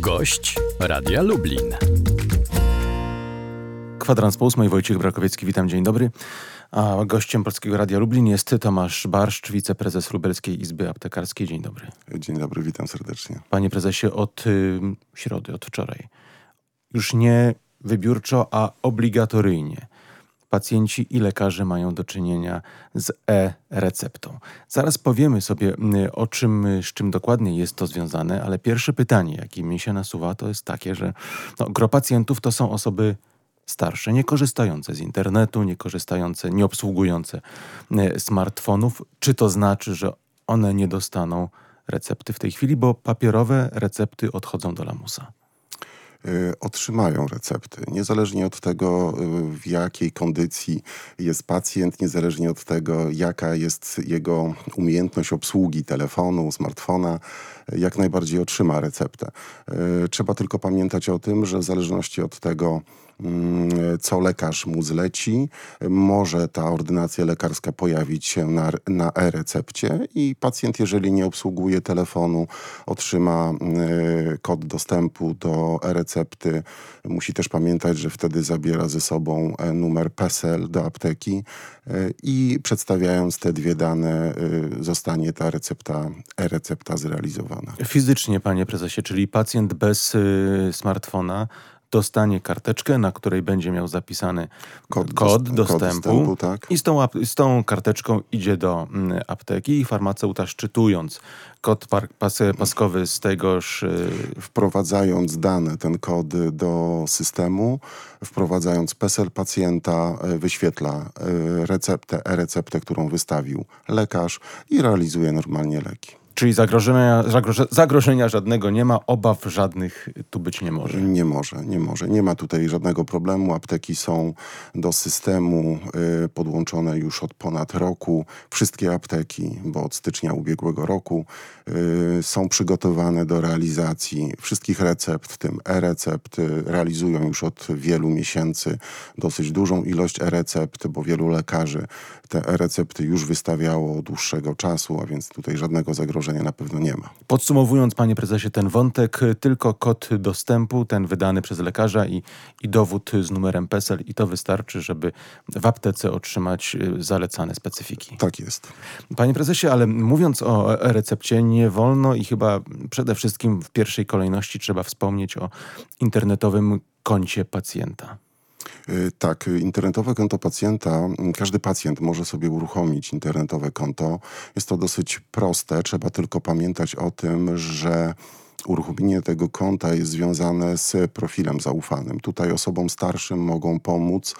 Gość Radia Lublin. Kwadrans po ósmej, Wojciech Brakowiecki, witam, dzień dobry. A gościem Polskiego Radia Lublin jest Tomasz Barszcz, wiceprezes Lubelskiej Izby Aptekarskiej. Dzień dobry. Dzień dobry, witam serdecznie. Panie prezesie, od y, środy, od wczoraj, już nie wybiórczo, a obligatoryjnie pacjenci i lekarze mają do czynienia z e-receptą. Zaraz powiemy sobie y, o czym, y, z czym dokładnie jest to związane, ale pierwsze pytanie, jakie mi się nasuwa, to jest takie, że no, gro pacjentów to są osoby starsze, nie korzystające z internetu, nie korzystające, nie obsługujące y, smartfonów. Czy to znaczy, że one nie dostaną recepty w tej chwili, bo papierowe recepty odchodzą do lamusa? Y, otrzymają recepty. Niezależnie od tego, y, w jakiej kondycji jest pacjent, niezależnie od tego, jaka jest jego umiejętność obsługi telefonu, smartfona, jak najbardziej otrzyma receptę. Y, trzeba tylko pamiętać o tym, że w zależności od tego, Mm, co lekarz mu zleci. Może ta ordynacja lekarska pojawić się na, na e-recepcie i pacjent, jeżeli nie obsługuje telefonu, otrzyma kod dostępu do e-recepty. Musi też pamiętać, że wtedy zabiera ze sobą e, numer PESEL do apteki y, i przedstawiając te dwie dane y, zostanie ta recepta, e-recepta zrealizowana. Fizycznie, panie prezesie, czyli pacjent bez smartfona dostanie karteczkę, na której będzie miał zapisany kod, kod dostępu, kod dostępu tak. i z tą, z tą karteczką idzie do mm, apteki i farmaceuta szczytując kod pas, paskowy z tegoż... Y, wprowadzając dane, ten kod do systemu, wprowadzając PESEL pacjenta, y, wyświetla y, receptę, e-receptę, którą wystawił lekarz i realizuje normalnie leki. Czyli zagrożenia, zagrożenia żadnego nie ma, obaw żadnych tu być nie może. Nie może, nie może. Nie ma tutaj żadnego problemu. Apteki są do systemu y, podłączone już od ponad roku. Wszystkie apteki, bo od stycznia ubiegłego roku, y, są przygotowane do realizacji wszystkich recept, w tym e-recept. Y, realizują już od wielu miesięcy dosyć dużą ilość e-recept, bo wielu lekarzy te e-recepty już wystawiało od dłuższego czasu, a więc tutaj żadnego zagrożenia na pewno nie ma. Podsumowując, panie prezesie, ten wątek, tylko kod dostępu, ten wydany przez lekarza i, i dowód z numerem PESEL i to wystarczy, żeby w aptece otrzymać y, zalecane specyfiki. Tak jest. Panie prezesie, ale mówiąc o recepcie, nie wolno i chyba przede wszystkim w pierwszej kolejności trzeba wspomnieć o internetowym koncie pacjenta. Y, tak, internetowe konto pacjenta, każdy pacjent może sobie uruchomić internetowe konto. Jest to dosyć proste, trzeba tylko pamiętać o tym, że uruchomienie tego konta jest związane z profilem zaufanym. Tutaj osobom starszym mogą pomóc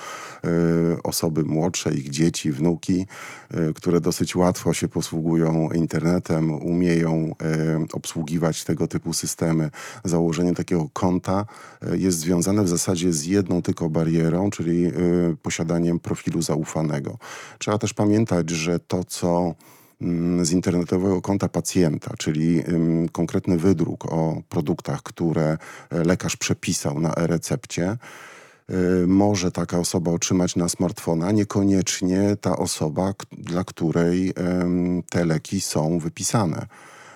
y, osoby młodsze, ich dzieci, wnuki, y, które dosyć łatwo się posługują internetem, umieją y, obsługiwać tego typu systemy. Założenie takiego konta jest związane w zasadzie z jedną tylko barierą, czyli posiadaniem profilu zaufanego. Trzeba też pamiętać, że to, co z internetowego konta pacjenta, czyli konkretny wydruk o produktach, które e, lekarz przepisał na e-recepcie, e, może taka osoba otrzymać na smartfona, niekoniecznie ta osoba, dla której te leki są wypisane.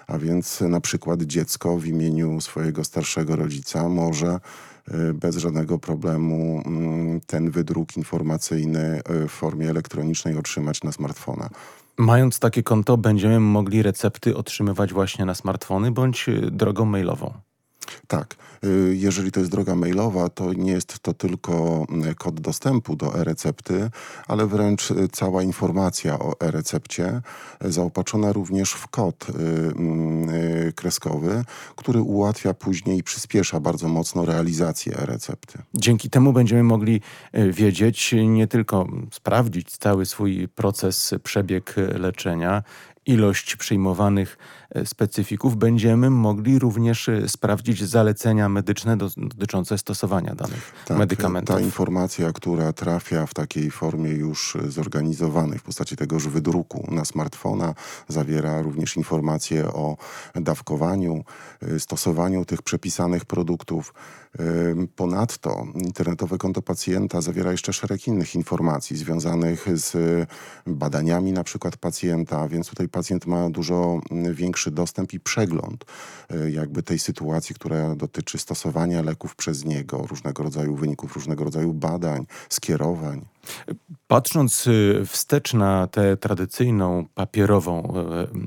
A więc na przykład dziecko w imieniu swojego starszego rodzica może e, bez żadnego problemu mm, ten wydruk informacyjny w formie elektronicznej otrzymać na smartfona. Mając takie konto, będziemy mogli recepty otrzymywać właśnie na smartfony bądź y, drogą mailową. Tak. Y, jeżeli to jest droga mailowa, to nie jest to tylko y, kod dostępu do e-recepty, ale wręcz y, cała informacja o e-recepcie, zaopatrzona również w kod mm, kreskowy, który ułatwia później i przyspiesza bardzo mocno realizację e-recepty. Dzięki temu będziemy mogli wiedzieć, nie tylko sprawdzić cały swój proces, przebieg leczenia, ilość przyjmowanych e, specyfików, będziemy mogli również e, sprawdzić zalecenia medyczne dotyczące stosowania danych tak, medykamentów. Ta informacja, która trafia w takiej formie już zorganizowanej w postaci tegoż wydruku na smartfona, zawiera również informacje o dawkowaniu, e, stosowaniu tych przepisanych produktów. Ponadto internetowe konto pacjenta zawiera jeszcze szereg innych informacji związanych z badaniami na przykład pacjenta, więc tutaj pacjent ma dużo mm, większy dostęp i przegląd y, jakby tej sytuacji, która dotyczy stosowania leków przez niego, różnego rodzaju wyników, różnego rodzaju badań, skierowań. Patrząc wstecz na tę tradycyjną papierową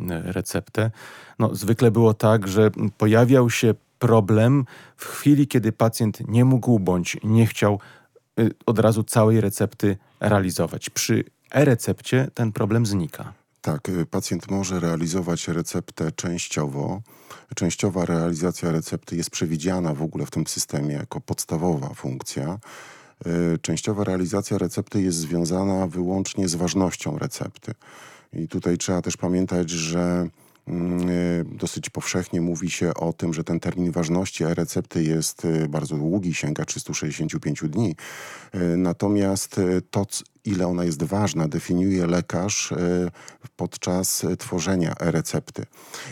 receptę, no, zwykle było tak, że pojawiał się problem w chwili, kiedy pacjent nie mógł bądź nie chciał y, od razu całej recepty realizować. Przy e-recepcie ten problem znika. Tak, y, pacjent może realizować receptę częściowo. Częściowa realizacja recepty jest przewidziana w ogóle w tym systemie jako podstawowa funkcja. Y, częściowa realizacja recepty jest związana wyłącznie z ważnością recepty. I tutaj trzeba też pamiętać, że Mm, y, dosyć powszechnie mówi się o tym, że ten termin ważności e-recepty jest bardzo długi, sięga 365 dni. Natomiast to, ile ona jest ważna, definiuje lekarz e, podczas tworzenia e-recepty.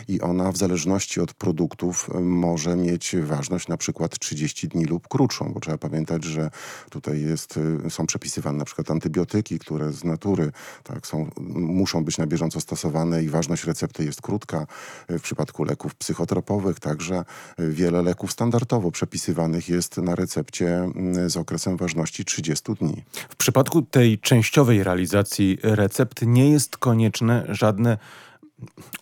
I ona w zależności od produktów e, może mieć ważność na przykład 30 dni lub krótszą, bo trzeba pamiętać, że tutaj jest, e, są przepisywane na przykład antybiotyki, które z natury tak, są, muszą być na bieżąco stosowane i ważność recepty jest krótka. W przypadku leków psychotropowych także wiele leków standardowo przepisywanych jest na recepcie z okresem ważności 30 dni. W przypadku tej częściowej realizacji recept nie jest konieczne żadne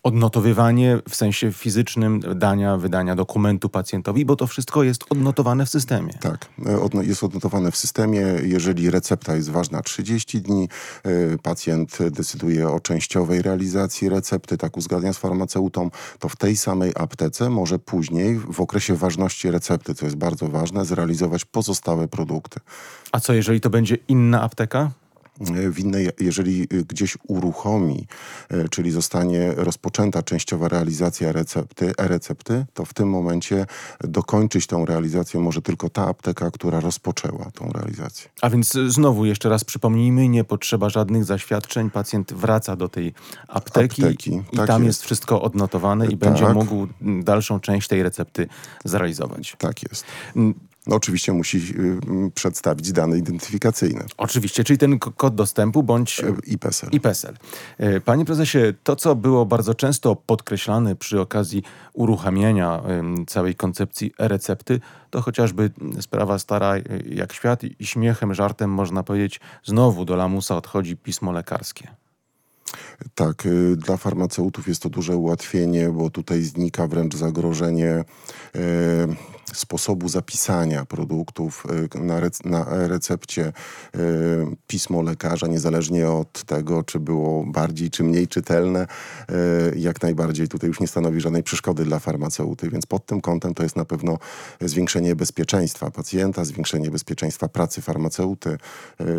odnotowywanie w sensie fizycznym dania, wydania dokumentu pacjentowi, bo to wszystko jest odnotowane w systemie. Tak, e, jest odnotowane w systemie. Jeżeli recepta jest ważna 30 dni, e, pacjent decyduje o częściowej realizacji recepty, tak uzgadnia z farmaceutą, to w tej samej aptece może później, w okresie ważności recepty, co jest bardzo ważne, zrealizować pozostałe produkty. A co jeżeli to będzie inna apteka? Winnej, jeżeli gdzieś uruchomi, e, czyli zostanie rozpoczęta częściowa realizacja recepty, e-recepty, to w tym momencie dokończyć tą realizację może tylko ta apteka, która rozpoczęła tą realizację. A więc znowu jeszcze raz przypomnijmy, nie potrzeba żadnych zaświadczeń, pacjent wraca do tej apteki, apteki i tak tam jest. jest. wszystko odnotowane i tak. będzie mógł dalszą część tej recepty zrealizować. Tak jest. No, oczywiście musi y, przedstawić dane identyfikacyjne. Oczywiście, czyli ten kod dostępu bądź e, i PESEL. I PESEL. E, panie prezesie, to co było bardzo często podkreślane przy okazji uruchamiania całej koncepcji e-recepty, to chociażby sprawa stara jak świat i śmiechem, żartem można powiedzieć, znowu do lamusa odchodzi pismo lekarskie. Tak, y, dla farmaceutów jest to duże ułatwienie, bo tutaj znika wręcz zagrożenie e, sposobu zapisania produktów y, na, rec na recepcie y, pismo lekarza, niezależnie od tego, czy było bardziej czy mniej czytelne, jak najbardziej tutaj już nie stanowi żadnej przeszkody dla farmaceuty, więc pod tym kątem to jest na pewno zwiększenie bezpieczeństwa pacjenta, zwiększenie bezpieczeństwa pracy farmaceuty.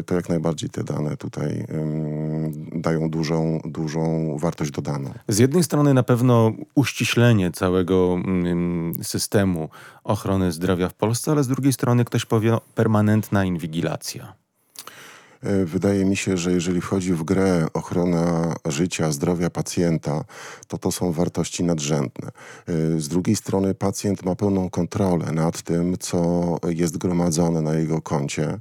To jak najbardziej te dane tutaj dają dużą, dużą wartość dodaną. Z jednej strony na pewno uściślenie całego systemu ochrony zdrowia w Polsce, ale z drugiej strony ktoś powie permanentna inwigilacja. E, wydaje mi się, że jeżeli wchodzi w grę ochrona życia, zdrowia pacjenta, to to są wartości nadrzędne. E, z drugiej strony pacjent ma pełną kontrolę nad tym, co jest gromadzone na jego koncie.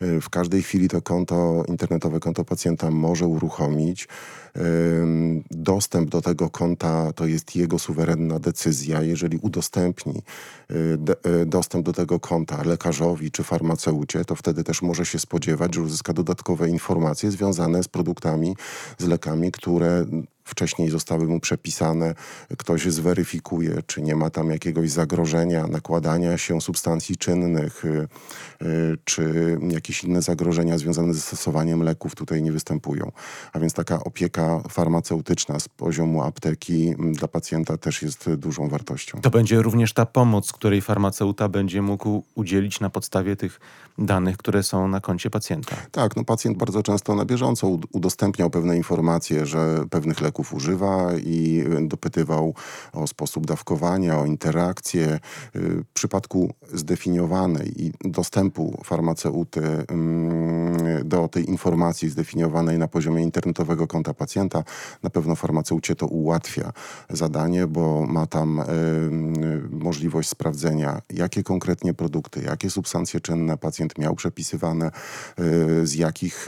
W każdej chwili to konto, internetowe konto pacjenta może uruchomić. Dostęp do tego konta to jest jego suwerenna decyzja. Jeżeli udostępni y, y, dostęp do tego konta lekarzowi czy farmaceucie, to wtedy też może się spodziewać, że uzyska dodatkowe informacje związane z produktami, z lekami, które wcześniej zostały mu przepisane, ktoś zweryfikuje, czy nie ma tam jakiegoś zagrożenia nakładania się substancji czynnych, y, y, czy jakieś inne zagrożenia związane ze stosowaniem leków tutaj nie występują. A więc taka opieka farmaceutyczna z poziomu apteki dla pacjenta też jest dużą wartością. To będzie również ta pomoc, której farmaceuta będzie mógł udzielić na podstawie tych danych, które są na koncie pacjenta. Tak, no pacjent bardzo często na bieżąco udostępniał pewne informacje, że pewnych leków używa i dopytywał o sposób dawkowania, o interakcje. W przypadku zdefiniowanej i dostępu farmaceuty mm, do tej informacji zdefiniowanej na poziomie internetowego konta pacjenta, na pewno farmaceucie to ułatwia zadanie, bo ma tam możliwość sprawdzenia, jakie konkretnie produkty, jakie substancje czynne pacjent miał przepisywane, y, z jakich,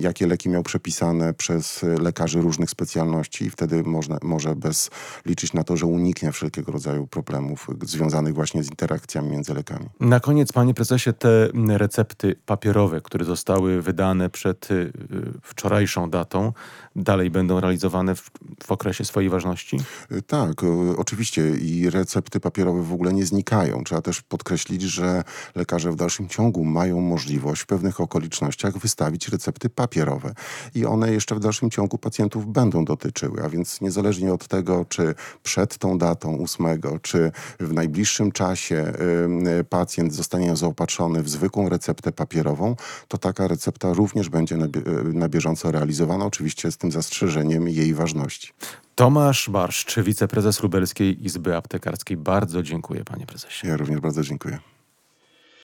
jakie leki miał przepisane przez lekarzy różnych specjalistów specjalności i wtedy można, może bez liczyć na to, że uniknie wszelkiego rodzaju problemów związanych właśnie z interakcjami między lekami. Na koniec, panie prezesie, te recepty papierowe, które zostały wydane przed y, wczorajszą datą, dalej będą realizowane w, w okresie swojej ważności? Tak, oczywiście i recepty papierowe w ogóle nie znikają. Trzeba też podkreślić, że lekarze w dalszym ciągu mają możliwość w pewnych okolicznościach wystawić recepty papierowe i one jeszcze w dalszym ciągu pacjentów będą dotyczyły, a więc niezależnie od tego, czy przed tą datą 8, czy w najbliższym czasie pacjent zostanie zaopatrzony w zwykłą receptę papierową, to taka recepta również będzie na bieżąco realizowana, oczywiście z tym zastrzeżeniem jej ważności. Tomasz Barszcz, wiceprezes Lubelskiej Izby Aptekarskiej. Bardzo dziękuję, panie prezesie. Ja również bardzo dziękuję.